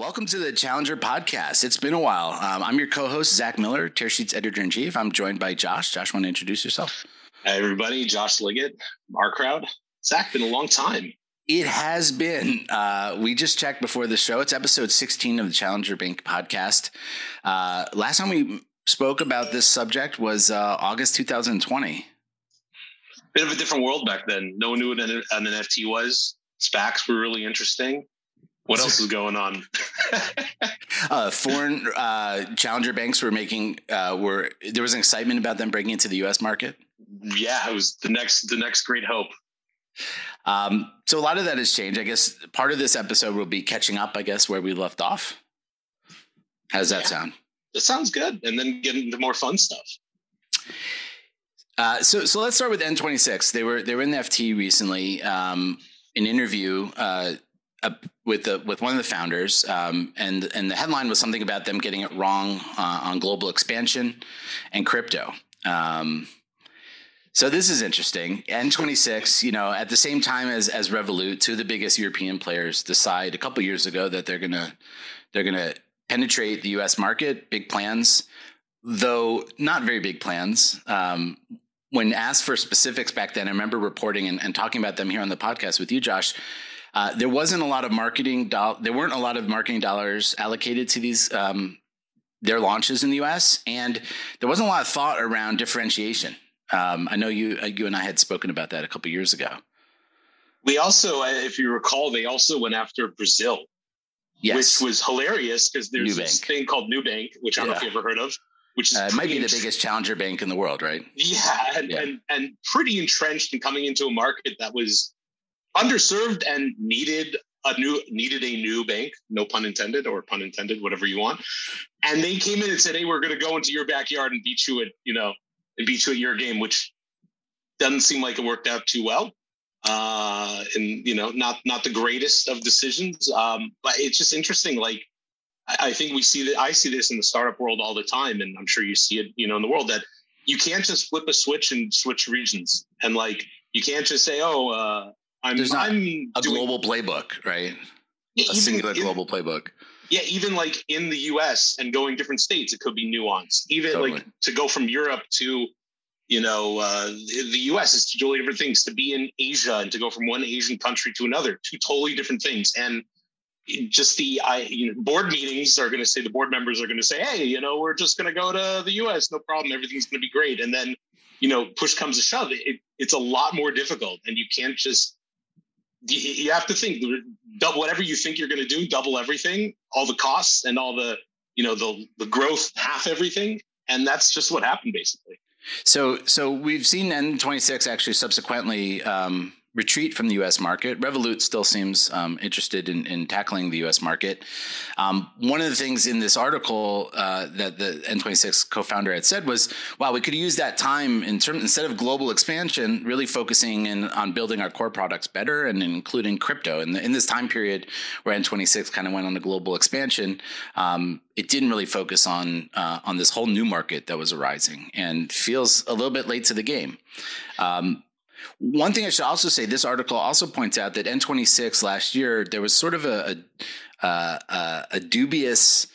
welcome to the Challenger podcast. It's been a while. Um, I'm your co-host Zach Miller, Tearsheet's editor in chief. I'm joined by Josh. Josh, want to introduce yourself? Hi, everybody. Josh Liggett, our crowd. Zach, been a long time. It has been. Uh, we just checked before the show. It's episode 16 of the Challenger Bank podcast. Uh, last time we spoke about this subject was uh, August 2020. Bit of a different world back then. No one knew what an, an NFT was. SPACs were really interesting. What else is going on? uh, foreign uh, challenger banks were making uh, were there was an excitement about them breaking into the U.S. market. Yeah, it was the next the next great hope. Um, so a lot of that has changed. I guess part of this episode will be catching up. I guess where we left off. How does that yeah, sound? It sounds good. And then get into more fun stuff. Uh, so so let's start with N26. They were they were in the FT recently. Um, an interview. Uh, with the with one of the founders, um, and and the headline was something about them getting it wrong uh, on global expansion and crypto. Um, so this is interesting. N26, you know, at the same time as as Revolut, two of the biggest European players decide a couple years ago that they're gonna they're gonna penetrate the U.S. market. Big plans, though not very big plans. Um, when asked for specifics back then, I remember reporting and, and talking about them here on the podcast with you, Josh uh, there wasn't a lot of marketing. Do- there weren't a lot of marketing dollars allocated to these um, their launches in the U.S. and there wasn't a lot of thought around differentiation. Um, I know you uh, you and I had spoken about that a couple years ago. We also, if you recall, they also went after Brazil, yes. which was hilarious because there's this thing called Nubank, which I don't yeah. know if you ever heard of. Which is uh, might be the biggest challenger bank in the world, right? Yeah and, yeah, and and pretty entrenched and coming into a market that was underserved and needed a new needed a new bank, no pun intended or pun intended, whatever you want. And they came in and said, "Hey, we're going to go into your backyard and beat you at you know and beat you at your game," which doesn't seem like it worked out too well. Uh, and you know, not not the greatest of decisions. Um, but it's just interesting. Like I, think we see that I see this in the startup world all the time, and I'm sure you see it, you know, in the world that you can't just flip a switch and switch regions, and like you can't just say, "Oh, uh, I'm, There's not I'm a doing, global playbook, right? Yeah, a singular in, global playbook. Yeah, even like in the US and going different states, it could be nuanced. Even totally. like to go from Europe to, you know, uh, the US is totally different things. To be in Asia and to go from one Asian country to another, two totally different things. And just the I, you know, board meetings are going to say the board members are going to say, hey, you know, we're just going to go to the US, no problem, everything's going to be great. And then, you know, push comes to shove, it, it's a lot more difficult, and you can't just you have to think whatever you think you're going to do double everything all the costs and all the you know the the growth half everything and that's just what happened basically. So so we've seen n26 actually subsequently um, retreat from the U.S. market. Revolut still seems um, interested in, in, tackling the U.S. market. Um, one of the things in this article uh, that the N26 co-founder had said was, "Wow, we could use that time in terms instead of global expansion, really focusing in on building our core products better and including crypto." And in, in this time period where N26 kind of went on a global expansion, um, it didn't really focus on uh, on this whole new market that was arising, and feels a little bit late to the game. Um, one thing I should also say, this article also points out that N26 last year there was sort of a a, a, a dubious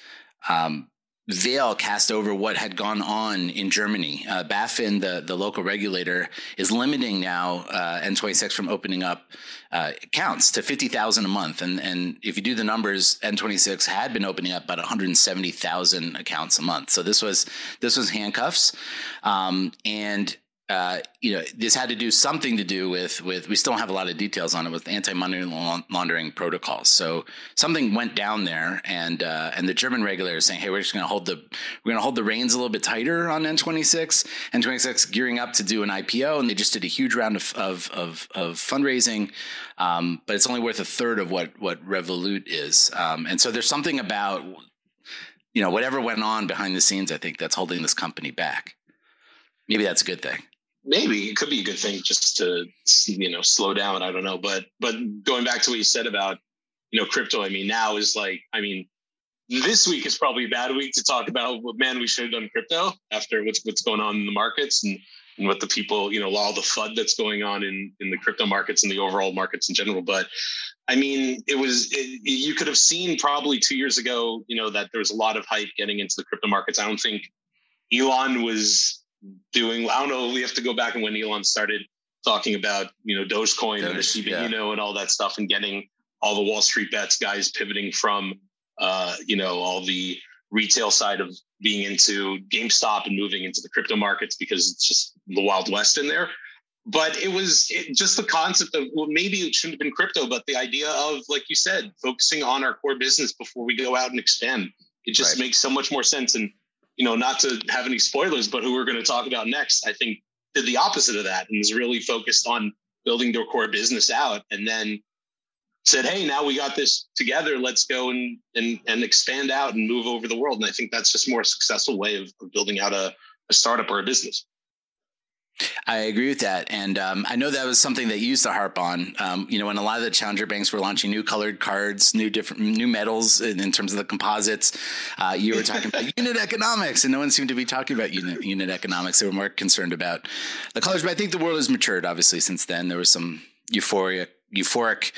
um, veil cast over what had gone on in Germany. Uh, BaFin, the, the local regulator, is limiting now uh, N26 from opening up uh, accounts to 50,000 a month. And, and if you do the numbers, N26 had been opening up about 170,000 accounts a month. So this was, this was handcuffs. Um, and uh, you know, this had to do something to do with with we still don't have a lot of details on it with anti-money laundering protocols. So something went down there, and uh, and the German regulator is saying, hey, we're just going to hold the we're going to hold the reins a little bit tighter on N26. N26 gearing up to do an IPO, and they just did a huge round of of of, of fundraising, um, but it's only worth a third of what what Revolut is, um, and so there's something about you know whatever went on behind the scenes. I think that's holding this company back. Maybe that's a good thing maybe it could be a good thing just to you know slow down. I don't know. But but going back to what you said about you know crypto i mean now is like i mean this week is probably a bad week to talk about what man we should have done crypto after what's what's going on in the markets and and what the people you know all the fud that's going on in in the crypto markets and the overall markets in general. But I mean, it was it, you could have seen probably two years ago, you know, that there was a lot of hype getting into the crypto markets. I don't think Elon was doing. I don't know. We have to go back and when Elon started talking about you know Dogecoin Doge, and the Shiba yeah. Inu and all that stuff, and getting all the Wall Street bets guys pivoting from uh, you know all the retail side of being into GameStop and moving into the crypto markets because it's just the Wild West in there but it was it, just the concept of well maybe it shouldn't have been crypto but the idea of like you said focusing on our core business before we go out and expand it just right. makes so much more sense and you know not to have any spoilers but who we're going to talk about next i think did the opposite of that and was really focused on building their core business out and then said hey now we got this together let's go and and, and expand out and move over the world. And i think that's just more successful way of, of building out a, a startup or a business I agree with that, and um, I know that was something that you used to harp on. Um, you know, when a lot of the challenger banks were launching new colored cards, new different new metals in, in terms of the composites, uh, you were talking about unit economics, and no one seemed to be talking about unit unit economics. They were more concerned about the colors. But I think the world has matured, obviously, since then. There was some euphoria, euphoric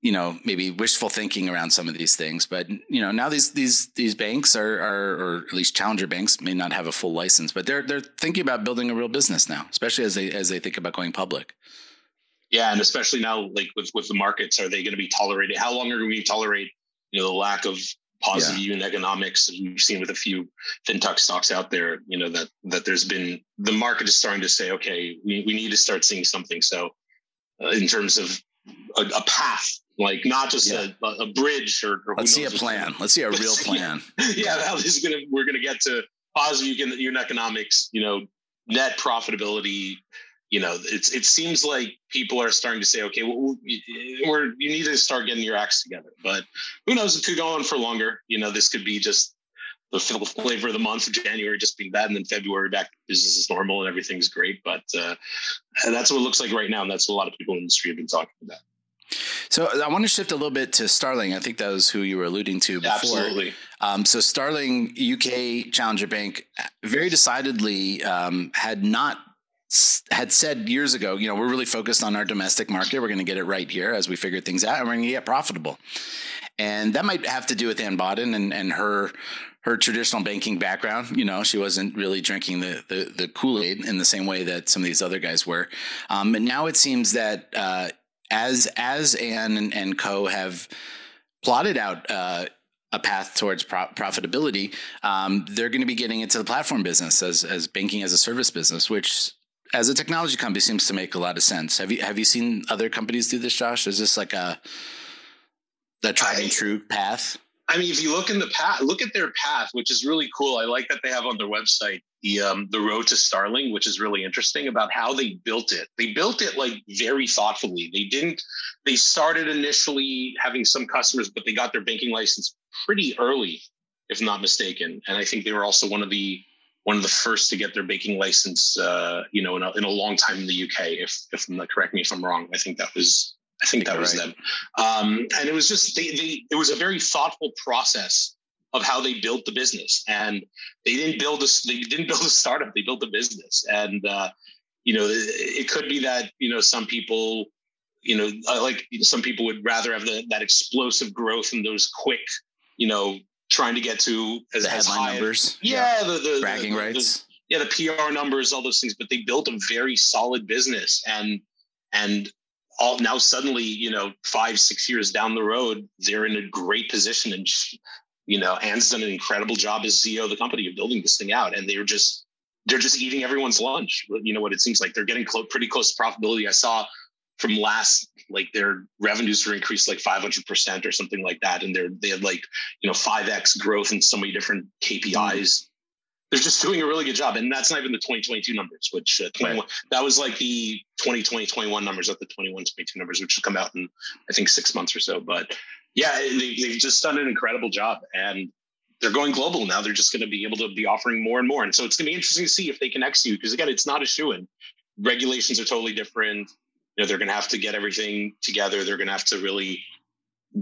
you know maybe wishful thinking around some of these things but you know now these these these banks are, are or at least challenger banks may not have a full license but they're they're thinking about building a real business now especially as they as they think about going public. Yeah and especially now like with with the markets are they going to be tolerated? How long are we tolerate you know the lack of positive yeah. unit economics we've seen with a few fintech stocks out there you know that that there's been the market is starting to say okay we, we need to start seeing something. So uh, in terms of a, a path like not just yeah. a, a, bridge or, or let's see a plan let's see a real plan yeah gonna we're gonna get to positive unit economics you know net profitability you know it's it seems like people are starting to say okay well, we're you need to start getting your acts together but who knows it could go on for longer you know this could be just the flavor of the month of January just being bad, and then February back business is normal and everything's great. But uh, that's what it looks like right now, and that's what a lot of people in the industry have been talking about. So I want to shift a little bit to Starling. I think that was who you were alluding to before. Absolutely. Um, so Starling UK Challenger Bank very decidedly um, had not had said years ago, you know, we're really focused on our domestic market. We're going to get it right here as we figure things out, and we're going to get profitable. And that might have to do with Anne Boden and, and her her traditional banking background. You know, she wasn't really drinking the the, the Kool Aid in the same way that some of these other guys were. Um, and now it seems that uh, as as Anne and, and Co have plotted out uh, a path towards pro- profitability, um, they're going to be getting into the platform business as as banking as a service business, which as a technology company seems to make a lot of sense. Have you have you seen other companies do this, Josh? Is this like a the tried and true path? I mean, if you look in the path, look at their path, which is really cool. I like that they have on their website the um, the road to Starling, which is really interesting about how they built it. They built it like very thoughtfully. They didn't. They started initially having some customers, but they got their banking license pretty early, if not mistaken. And I think they were also one of the one of the first to get their banking license. Uh, you know, in a, in a long time in the UK. If if I'm not correct me if I'm wrong. I think that was I think that was right. them. Um, and it was just they, they it was a very thoughtful process of how they built the business. And they didn't build a they didn't build a startup, they built a business. And uh, you know, it, it could be that, you know, some people, you know, like some people would rather have the, that explosive growth and those quick, you know, trying to get to as, the as high numbers. Yeah, yeah. the, the bragging the, rights. yeah, the PR numbers, all those things, but they built a very solid business and and all now suddenly, you know, five, six years down the road, they're in a great position. And, you know, Anne's done an incredible job as CEO of the company of building this thing out. And they're just, they're just eating everyone's lunch. You know what it seems like they're getting close, pretty close to profitability. I saw from last, like their revenues were increased like 500% or something like that. And they're, they had like, you know, 5X growth in so many different KPIs they're just doing a really good job. And that's not even the 2022 numbers, which uh, right. that was like the 2020, 21 numbers, not the 21, 22 numbers, which will come out in, I think, six months or so. But yeah, they, they've just done an incredible job. And they're going global now. They're just going to be able to be offering more and more. And so it's going to be interesting to see if they can execute. Because again, it's not a shoe in. Regulations are totally different. You know, they're going to have to get everything together. They're going to have to really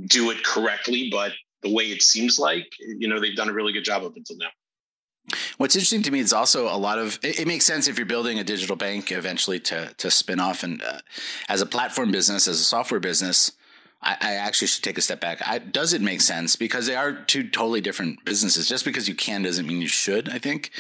do it correctly. But the way it seems like, you know, they've done a really good job up until now. What's interesting to me is also a lot of it, it, makes sense if you're building a digital bank eventually to to spin off and uh, as a platform business, as a software business. I, I, actually should take a step back. I, does it make sense? Because they are two totally different businesses. Just because you can doesn't mean you should. I think.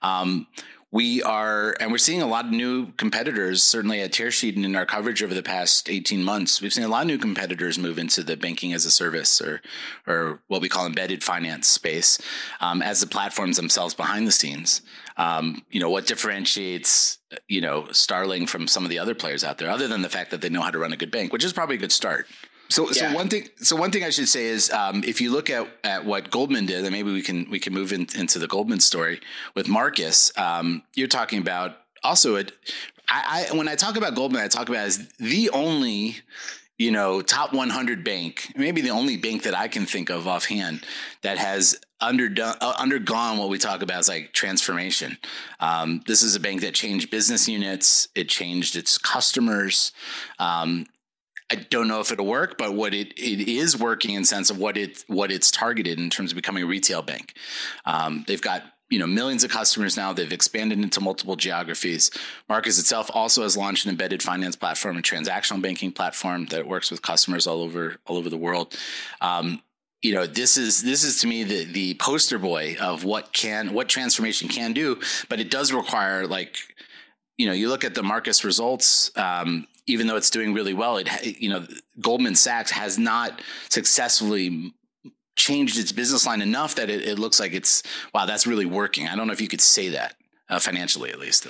Um, we are, and we're seeing a lot of new competitors, certainly at Tearsheet and in our coverage over the past 18 months. We've seen a lot of new competitors move into the banking as a service or, or what we call embedded finance space um, as the platforms themselves behind the scenes. Um, you know, what differentiates, you know, Starling from some of the other players out there, other than the fact that they know how to run a good bank, which is probably a good start. So, yeah. so one thing, so one thing I should say is, um, if you look at, at what Goldman did, and maybe we can we can move in, into the Goldman story with Marcus. Um, you're talking about also it. I, I when I talk about Goldman, I talk about as the only you know top 100 bank, maybe the only bank that I can think of offhand that has underdone uh, undergone what we talk about as like transformation. Um, this is a bank that changed business units, it changed its customers. Um, I don't know if it'll work, but what it, it is working in sense of what it what it's targeted in terms of becoming a retail bank. Um, they've got you know millions of customers now. They've expanded into multiple geographies. Marcus itself also has launched an embedded finance platform, a transactional banking platform that works with customers all over all over the world. Um, you know this is this is to me the the poster boy of what can what transformation can do, but it does require like you know you look at the Marcus results. Um, even though it's doing really well, it you know Goldman Sachs has not successfully changed its business line enough that it, it looks like it's wow that's really working. I don't know if you could say that uh, financially at least.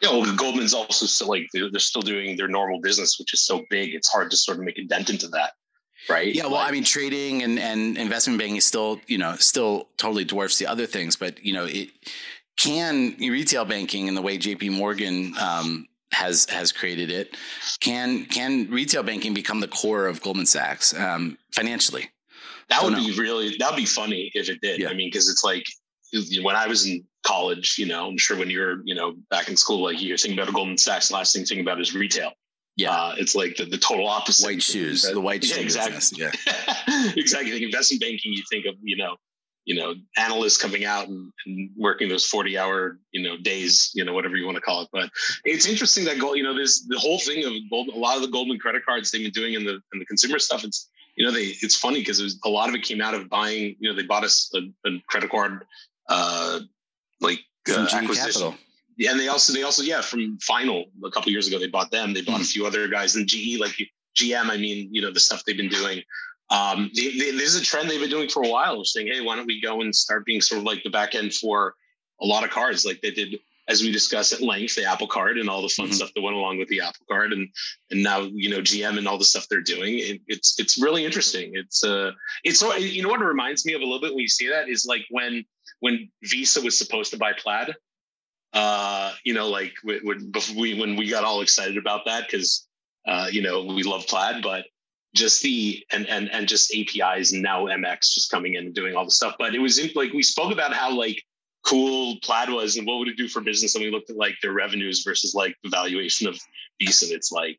Yeah, well, Goldman's also still like they're, they're still doing their normal business, which is so big, it's hard to sort of make a dent into that right? Yeah, well, I mean, trading and, and investment banking is still, you know, still totally dwarfs the other things, but you know, it can retail banking and the way JP Morgan um, has has created it. Can can retail banking become the core of Goldman Sachs um, financially? That would be really that would be funny if it did. Yeah. I mean, because it's like when I was in college, you know, I'm sure when you're you know back in school, like you're thinking about Goldman Sachs, the last thing you think about is retail. Yeah, uh, it's like the, the total opposite. White shoes, the white yeah, shoes. Exactly. Yeah, exactly. Like investment banking, you think of you know you know analysts coming out and, and, working those 40 hour you know days you know whatever you want to call it but it's interesting that gold you know there's the whole thing of gold a lot of the goldman credit cards they've been doing in the in the consumer stuff it's you know they it's funny because it a lot of it came out of buying you know they bought us a, a, credit card uh like uh, acquisition Capital. Yeah, and they also they also yeah from Final a couple years ago they bought them they bought mm. a few other guys and GE like GM I mean you know the stuff they've been doing um, they, they, there's a trend they've been doing for a while of saying, hey, why don't we go and start being sort of like the back end for a lot of cards, like they did, as we discussed at length, the Apple Card and all the fun mm-hmm. stuff that went along with the Apple Card, and and now you know GM and all the stuff they're doing. It, it's it's really interesting. It's uh, it's so you know what it reminds me of a little bit when you see that is like when when Visa was supposed to buy Plaid. Uh, you know, like when, we when we got all excited about that because uh, you know we love Plaid, but just the and and and just APIs and now MX just coming in and doing all the stuff. But it was in, like we spoke about how like cool Plaid was and what would it do for business, and we looked at like their revenues versus like the valuation of Beeson. It's like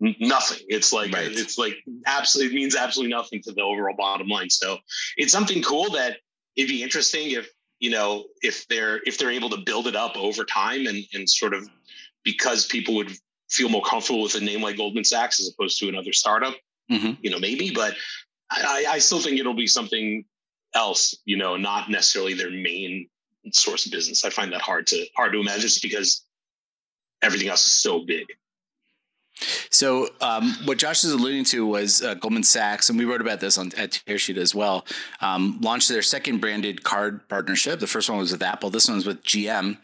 nothing. It's like right. it's like absolutely it means absolutely nothing to the overall bottom line. So it's something cool that it'd be interesting if you know if they're if they're able to build it up over time and and sort of because people would feel more comfortable with a name like Goldman Sachs as opposed to another startup mm-hmm. you know, maybe, but I, I still think it'll be something else, you know, not necessarily their main source of business. I find that hard to hard to imagine just because everything else is so big. So, um, what Josh is alluding to was uh, Goldman Sachs, and we wrote about this on at Tearsheet as well. Um, launched their second branded card partnership. The first one was with Apple. This one's with GM.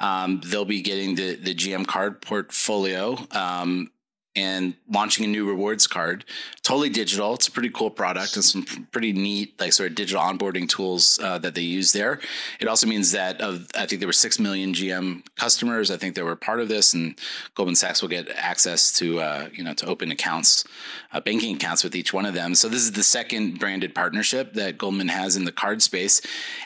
Um, they'll be getting the the GM card portfolio um, and launching a new rewards card. Totally digital. It's a pretty cool product and some pretty neat, like sort of digital onboarding tools uh, that they use there. It also means that of, I think there were six million GM customers. I think they were part of this, and Goldman Sachs will get access to uh, you know to open accounts, uh, banking accounts with each one of them. So this is the second branded partnership that Goldman has in the card space,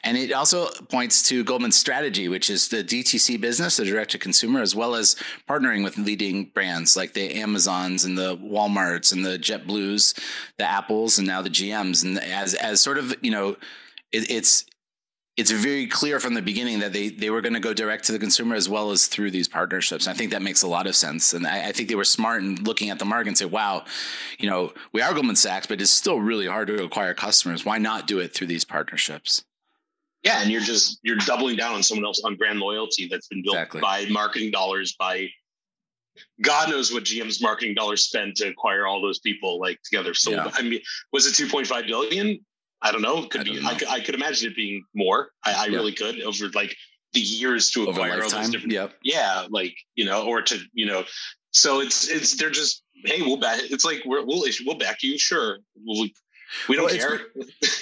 and it also points to Goldman's strategy, which is the DTC business, the direct to consumer, as well as partnering with leading brands like the Amazon Amazons and the Walmarts and the JetBlues, the Apples, and now the GMs, and as as sort of you know, it, it's it's very clear from the beginning that they they were going to go direct to the consumer as well as through these partnerships. I think that makes a lot of sense, and I, I, think they were smart in looking at the market and say, "Wow, you know, we are Goldman Sachs, but it's still really hard to acquire customers. Why not do it through these partnerships?" Yeah, and you're just you're doubling down on someone else on brand loyalty that's been built exactly. by marketing dollars by God knows what GM's marketing dollars spent to acquire all those people like together. So yeah. I mean, was it 2.5 billion? I don't know. It Could I be. I could, I could, imagine it being more. I, I yeah. really could over like the years to acquire all those different. Yep. Yeah, like you know, or to you know, so it's it's they're just hey, we'll back. It's like we're, we'll we'll back you. Sure, we'll, we don't well, care.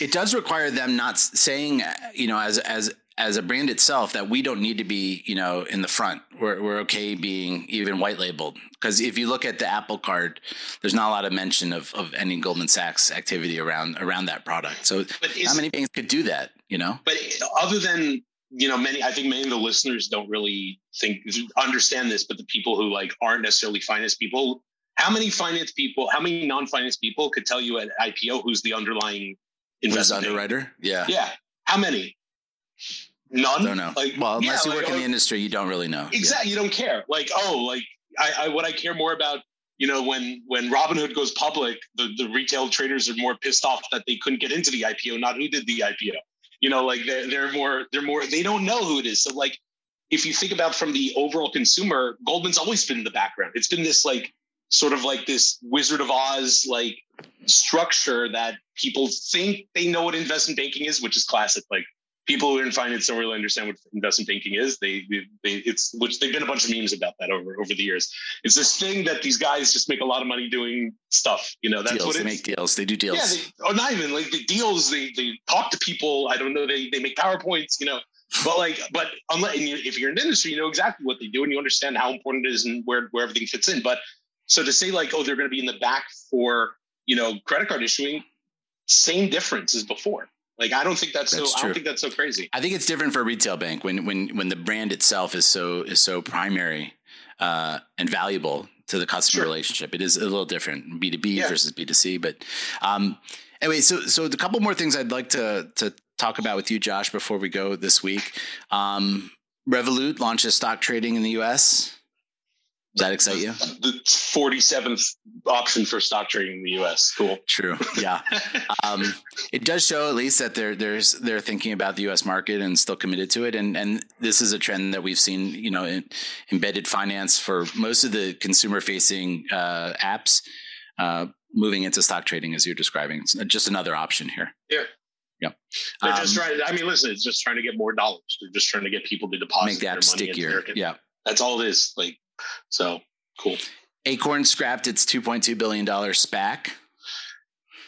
it does require them not saying uh, you know as as as a brand itself that we don't need to be, you know, in the front. We're, we're okay being even white labeled. Because if you look at the Apple card, there's not a lot of mention of, of any Goldman Sachs activity around around that product. So how many banks could do that, you know? But other than, you know, many, I think many of the listeners don't really think, understand this, but the people who like aren't necessarily finance people, how many finance people, how many non-finance people could tell you at IPO who's the underlying investment underwriter? Yeah. Yeah. How many? None. Don't know. Like, well, unless yeah, you like, work in the industry, you don't really know. Exactly. Yeah. You don't care. Like, oh, like I, I, what I care more about, you know, when when Robinhood goes public, the, the retail traders are more pissed off that they couldn't get into the IPO, not who did the IPO. You know, like they're, they're more they're more they don't know who it is. So like if you think about from the overall consumer, Goldman's always been in the background. It's been this like sort of like this Wizard of Oz like structure that people think they know what investment banking is, which is classic. Like people who are in finance don't really understand what investment banking is. They, they, they, it's which they've been a bunch of memes about that over over the years. It's this thing that these guys just make a lot of money doing stuff. You know, that's deals, what they make deals. They do deals. Yeah, they, or not even like the deals. They they talk to people. I don't know. They they make powerpoints. You know. But like, but unless if you're in the industry, you know exactly what they do and you understand how important it is and where where everything fits in. But so to say like, oh, they're going to be in the back for you know credit card issuing, same difference as before. Like I don't think that's, that's so. True. I don't think that's so crazy. I think it's different for a retail bank when when when the brand itself is so is so primary uh, and valuable to the customer sure. relationship. It is a little different B two B versus B two C. But um, anyway, so so a couple more things I'd like to to talk about with you, Josh, before we go this week. Um, Revolut launches stock trading in the U.S. Does that excite you? The 47th option for stock trading in the US. Cool. True. Yeah. um, it does show at least that they're, there's, they're thinking about the US market and still committed to it. And, and this is a trend that we've seen, you know, in embedded finance for most of the consumer facing uh, apps uh, moving into stock trading as you're describing. It's just another option here. Yeah. Yeah. They're um, just trying to, I mean, listen, it's just trying to get more dollars. They're just trying to get people to deposit make the app stickier. Yeah. That's all it is. Like, so cool. Acorns scrapped its $2.2 billion SPAC.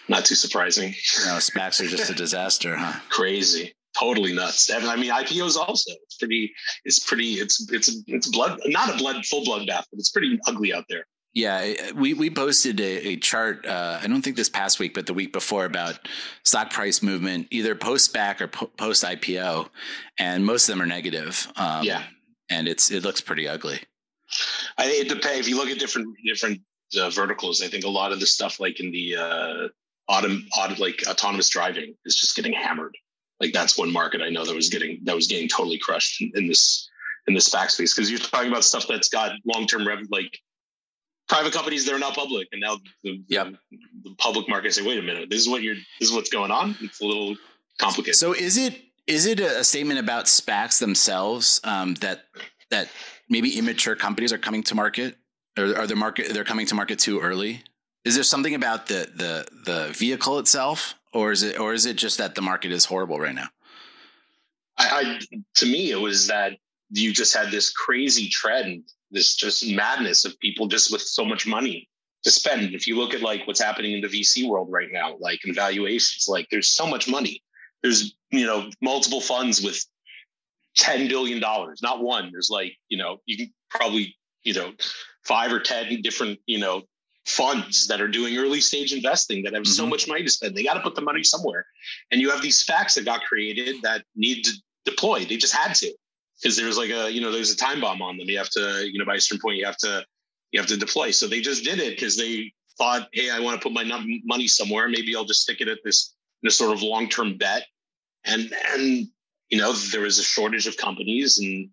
Not too surprising. No, SPACs are just a disaster, huh? Crazy. Totally nuts. I mean, IPOs also. It's pretty, it's pretty, it's, it's, it's blood, not a blood, full bloodbath, but it's pretty ugly out there. Yeah, we we posted a, a chart. Uh, I don't think this past week, but the week before about stock price movement, either post SPAC or po- post IPO, and most of them are negative. Um, yeah, and it's it looks pretty ugly. I think it depends. If you look at different different uh, verticals, I think a lot of the stuff like in the uh, autom, auto, like autonomous driving is just getting hammered. Like that's one market I know that was getting that was getting totally crushed in, in this in this SPAC space because you're talking about stuff that's got long term revenue, like private companies that are not public, and now the, yep. the, the public market say, wait a minute, this is what you're this is what's going on. It's a little complicated. So is it is it a statement about SPACs themselves um, that that maybe immature companies are coming to market or are the market they're coming to market too early? Is there something about the the the vehicle itself, or is it or is it just that the market is horrible right now? I, I to me it was that you just had this crazy trend, this just madness of people just with so much money to spend. If you look at like what's happening in the VC world right now, like in valuations, like there's so much money. There's you know multiple funds with ten billion dollars, not one. There's like you know you can probably you know five or ten different you know funds that are doing early stage investing that have mm-hmm. so much money to spend. They got to put the money somewhere, and you have these SPACs that got created that need to deploy. They just had to because there's like a you know there's a time bomb on them. You have to you know by a certain point you have to you have to deploy. So they just did it because they thought, hey, I want to put my money somewhere. Maybe I'll just stick it at this this sort of long term bet. And and you know, there was a shortage of companies and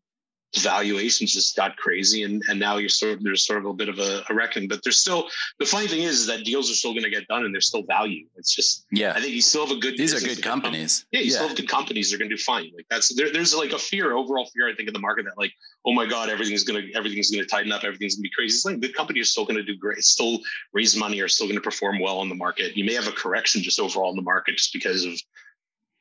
valuations just got crazy. And, and now you're sort of there's sort of a bit of a, a reckoning but there's still the funny thing is, is that deals are still going to get done and there's still value. It's just yeah. I think you still have a good these are good companies. Yeah you yeah. still have good companies they're going to do fine. Like that's there, there's like a fear overall fear i think in the market that like oh my god everything's going to everything's going to tighten up everything's going to be crazy. It's like good companies are still going to do great. Still raise money are still going to perform well on the market. You may have a correction just overall in the market just because of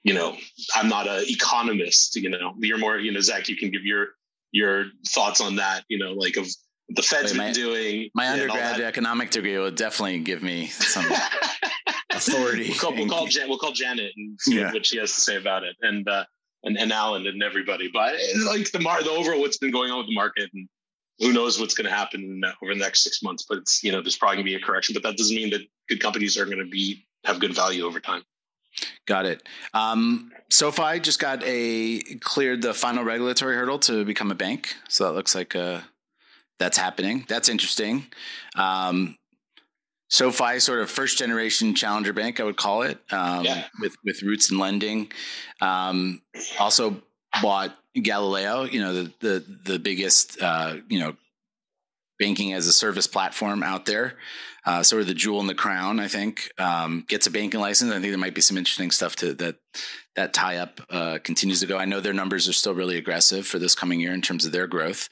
you know, I'm not an economist, you know, you're more, you know, Zach, you can give your your thoughts on that. You know, like of the Fed's Wait, my, been doing. My undergrad economic degree will definitely give me some authority. We'll call, we'll call, Jan, we'll call Janet and see yeah. what she has to say about it, and uh, and and Alan and everybody. But like the mar- the overall what's been going on with the market and who knows what's going to happen over the next six months. But it's you know there's probably going to be a correction, but that doesn't mean that good companies are going to be have good value over time. Got it. Um, SoFi just got a cleared the final regulatory hurdle to become a bank, so that looks like uh, that's happening. That's interesting. Um, SoFi, sort of first generation challenger bank, I would call it, um, yeah. with with roots in lending. Um, also bought Galileo, you know, the the the biggest uh, you know banking as a service platform out there uh, sort of the jewel in the crown. I think um, gets a banking license. I think there might be some interesting stuff to that that tie up uh, continues to go. I know their numbers are still really aggressive for this coming year in terms of their growth.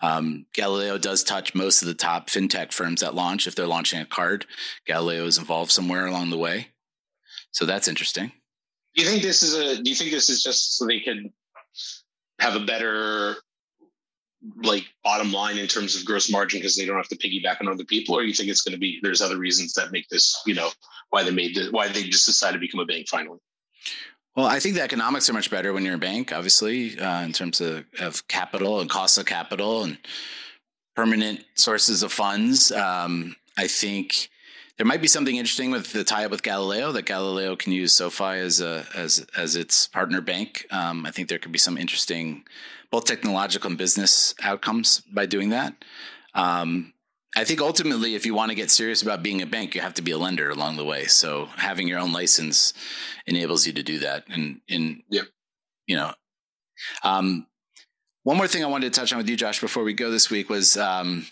Um, Galileo does touch most of the top fintech firms that launch. If they're launching a card, Galileo is involved somewhere along the way. So that's interesting. Do you think this is a? Do you think this is just so they can have a better like bottom line in terms of gross margin because they don't have to piggyback on other people, or you think it's going to be there's other reasons that make this, you know, why they made this, why they just decided to become a bank finally? Well, I think the economics are much better when you're a bank, obviously, uh, in terms of, of capital and cost of capital and permanent sources of funds. Um, I think there might be something interesting with the tie-up with Galileo that Galileo can use SoFi as a as as its partner bank. Um, I think there could be some interesting both technological and business outcomes by doing that. Um, I think ultimately, if you want to get serious about being a bank, you have to be a lender along the way. So having your own license enables you to do that. And in yeah. you know, um, one more thing I wanted to touch on with you, Josh, before we go this week was um,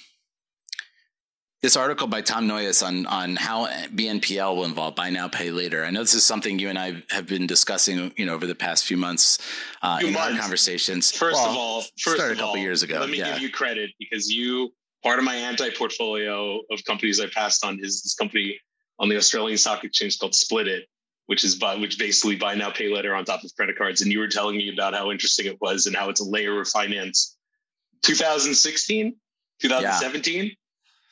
this article by Tom Noyes on on how BNPL will involve buy now pay later. I know this is something you and I have been discussing, you know, over the past few months uh, few in months. our conversations. First well, of all, first started a couple all, years ago. Let me yeah. give you credit because you part of my anti portfolio of companies I passed on is this company on the Australian Stock Exchange called Splitit, which is buy, which basically buy now pay later on top of credit cards. And you were telling me about how interesting it was and how it's a layer of finance. 2016, 2017. Yeah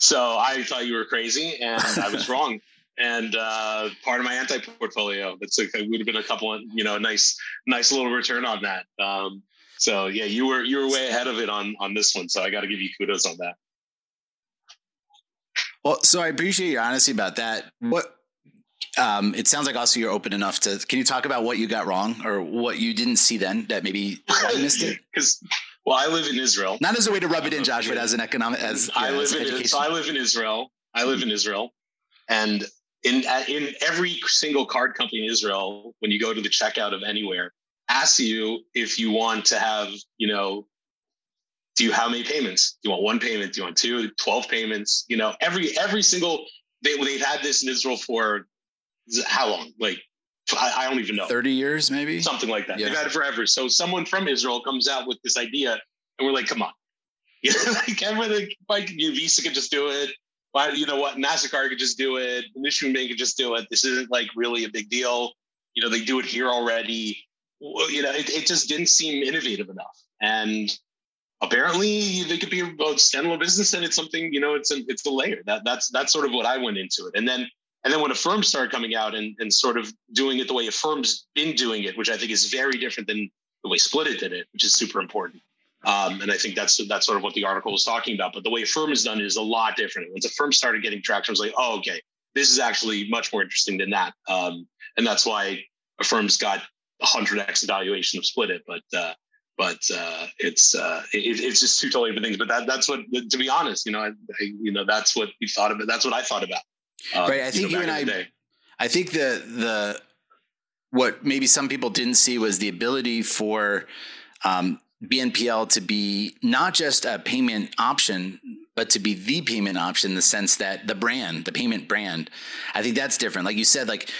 so I thought you were crazy, and I was wrong. And uh, part of my anti portfolio, that's like, it would have been a couple of you know a nice nice little return on that. Um, so yeah, you were you were way ahead of it on on this one. So I got to give you kudos on that. Well, so I appreciate your honesty about that. What um, it sounds like also you're open enough to. Can you talk about what you got wrong or what you didn't see then that maybe I missed it? Because well, I live in Israel. Not as a way to rub it in, uh, Josh, but as an economic as I live in. So I live in Israel. I live in mm-hmm. Israel, and in in every single card company in Israel, when you go to the checkout of anywhere, asks you if you want to have, you know, do you how many payments? Do you want one payment? Do you want two? 12 payments? You know, every every single they they've had this in Israel for how long? Like I, I, don't even know. 30 years, maybe? Something like that. Yeah. They've had it forever. So someone from Israel comes out with this idea, and we're like, come on. You know, like everything, like you Visa could just do it. Why, you know what? MasterCard could just do it. Mission Bank could just do it. This isn't like really a big deal. You know, they do it here already. You know, it, it just didn't seem innovative enough. And apparently they could be a standalone business and it's something, you know, it's a, it's a layer. That that's that's sort of what I went into it. And then and then when Affirm started coming out and, and sort of doing it the way Affirm's been doing it, which I think is very different than the way Splitit did it, which is super important. Um, and I think that's that's sort of what the article was talking about. But the way Affirm has done it is a lot different. Once Affirm started getting traction, I was like, oh, okay, this is actually much more interesting than that. Um, and that's why Affirm's got a hundred x evaluation of Splitit. But uh, but uh, it's uh, it, it's just two totally different things. But that that's what, to be honest, you know, I, I, you know, that's what we thought about. That's what I thought about uh, right. I think you, know, you and I, I think the the what maybe some people didn't see was the ability for um, BNPL to be not just a payment option, but to be the payment option in the sense that the brand, the payment brand, I think that's different. Like you said, like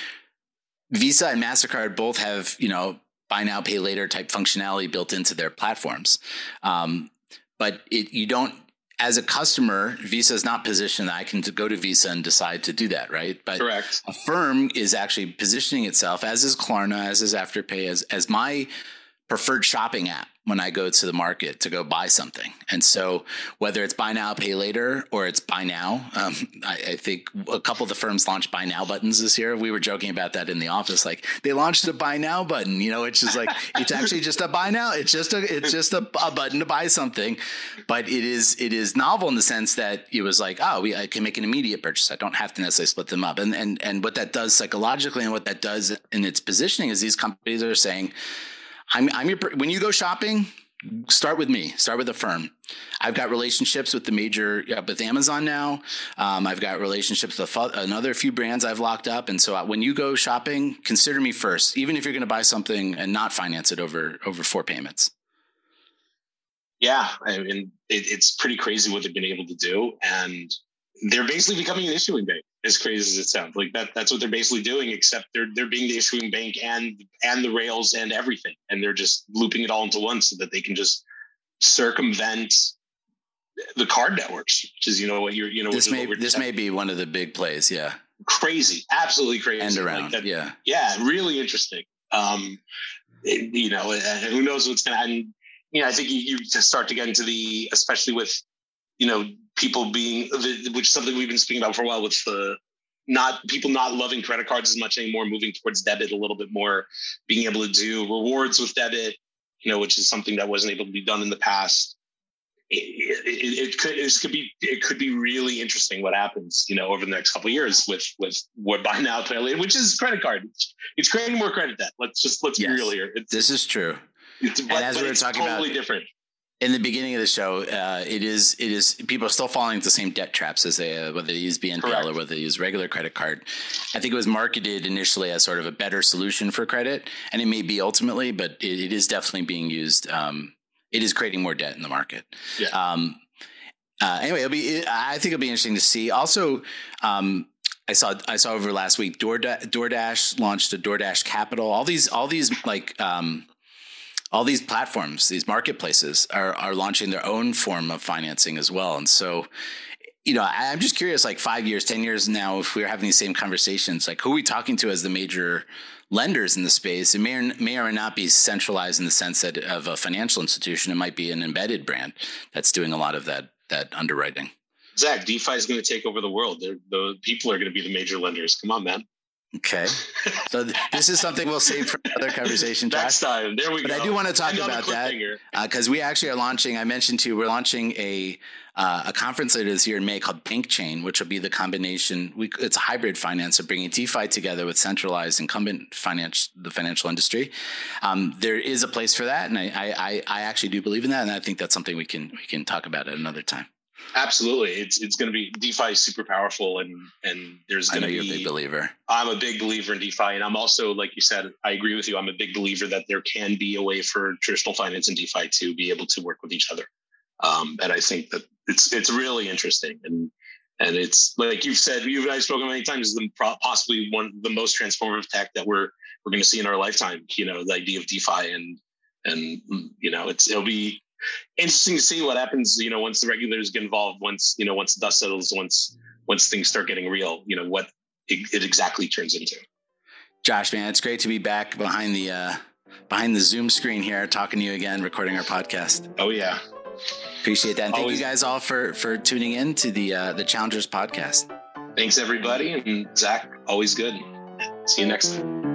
Visa and MasterCard both have, you know, buy now, pay later type functionality built into their platforms. Um, but it, you don't, as a customer, Visa is not positioned that I can go to Visa and decide to do that, right? But Correct. Affirm is actually positioning itself, as is Klarna, as is Afterpay, as, as my preferred shopping app when I go to the market to go buy something. And so, whether it's buy now, pay later, or it's buy now, um, I, I, think a couple of the firms launched buy now buttons this year. We were joking about that in the office. Like they launched a buy now button, you know, it's just like it's actually just a buy now. It's just a it's just a, a, button to buy something, but it is it is novel in the sense that it was like, oh, we I can make an immediate purchase. I don't have to necessarily split them up. And and and what that does psychologically and what that does in its positioning is these companies are saying. I'm, I'm your, when you go shopping, start with me start with Affirm. I've got relationships with the major with amazon now. Um, i've got relationships with another few brands i've locked up. And so when you go shopping consider me first even if you're going to buy something and not finance it over over four payments. Yeah i mean it, it's pretty crazy what they've been able to do. And they're basically becoming an issuing bank as crazy as it sounds. Like that that's what they're basically doing except they're they're being the issuing bank and and the rails and everything. And they're just looping it all into one so that they can just circumvent the card networks which is you know what you're you know this may this may be one of the big plays yeah. Crazy absolutely crazy. And around like that, yeah. yeah really interesting. Um it, you know who knows what's gonna happen you know i think you, you start to get into the especially with you know people being which is something we've been speaking about for a while with the not people not loving credit cards as much anymore moving towards debit a little bit more being able to do rewards with debit you know which is something that wasn't able to be done in the past. It, it, it could it could be it could be really interesting what happens you know over the next couple years with with what buy now pay later which is credit card. It's, creating more credit debt. Let's just let's yes, be real here. It's, this is true. it's, and but, as we were talking totally about different in the beginning of the show, uh, it is it is people are still falling into the same debt traps as they uh, whether they use BNPL Correct. or whether they use regular credit card. I think it was marketed initially as sort of a better solution for credit, and it may be ultimately, but it, it is definitely being used. Um, it is creating more debt in the market. Yeah. Um, uh, anyway, it'll be. I think it'll be interesting to see. Also, um, I saw I saw over last week DoorDash, DoorDash launched a DoorDash Capital. All these all these like um, all these platforms, these marketplaces are, are launching their own form of financing as well. And so, you know, I'm just curious, like five years, 10 years now, if we're having these same conversations, like who are we talking to as the major lenders in the space? It may or, may or not be centralized in the sense that of a financial institution. It might be an embedded brand that's doing a lot of that, that underwriting. Zach, DeFi is going to take over the world. They're, the people are going to be the major lenders. Come on, man. Okay. So th- this is something we'll save for another conversation. Josh. Next time. There we but go. But I do want to talk about that because uh, we actually are launching, I mentioned to you, we're launching a uh, a conference later this year in May called Bank Chain, which will be the combination. We, it's a hybrid finance of bringing DeFi together with centralized incumbent finance, the financial industry. Um, there is a place for that, and I, I, I actually do believe in that, and I think that's something we can we can talk about at another time. Absolutely, it's it's going to be DeFi is super powerful, and and there's going to be. You're a big believer. I'm a big believer in DeFi, and I'm also, like you said, I agree with you. I'm a big believer that there can be a way for traditional finance and DeFi to be able to work with each other, um, and I think that it's it's really interesting, and and it's like you've said, you and I have spoken many times, is the possibly one the most transformative tech that we're we're going to see in our lifetime. You know, the idea of DeFi and and you know, it's it'll be interesting to see what happens. You know, once the regulators get involved, once you know, once the dust settles, once once things start getting real, you know, what it, it exactly turns into. Josh, man, it's great to be back behind the uh, behind the Zoom screen here, talking to you again, recording our podcast. Oh yeah, appreciate that. And thank you guys all for for tuning in to the uh, the Challengers podcast. Thanks everybody, and Zach, always good. See you next time.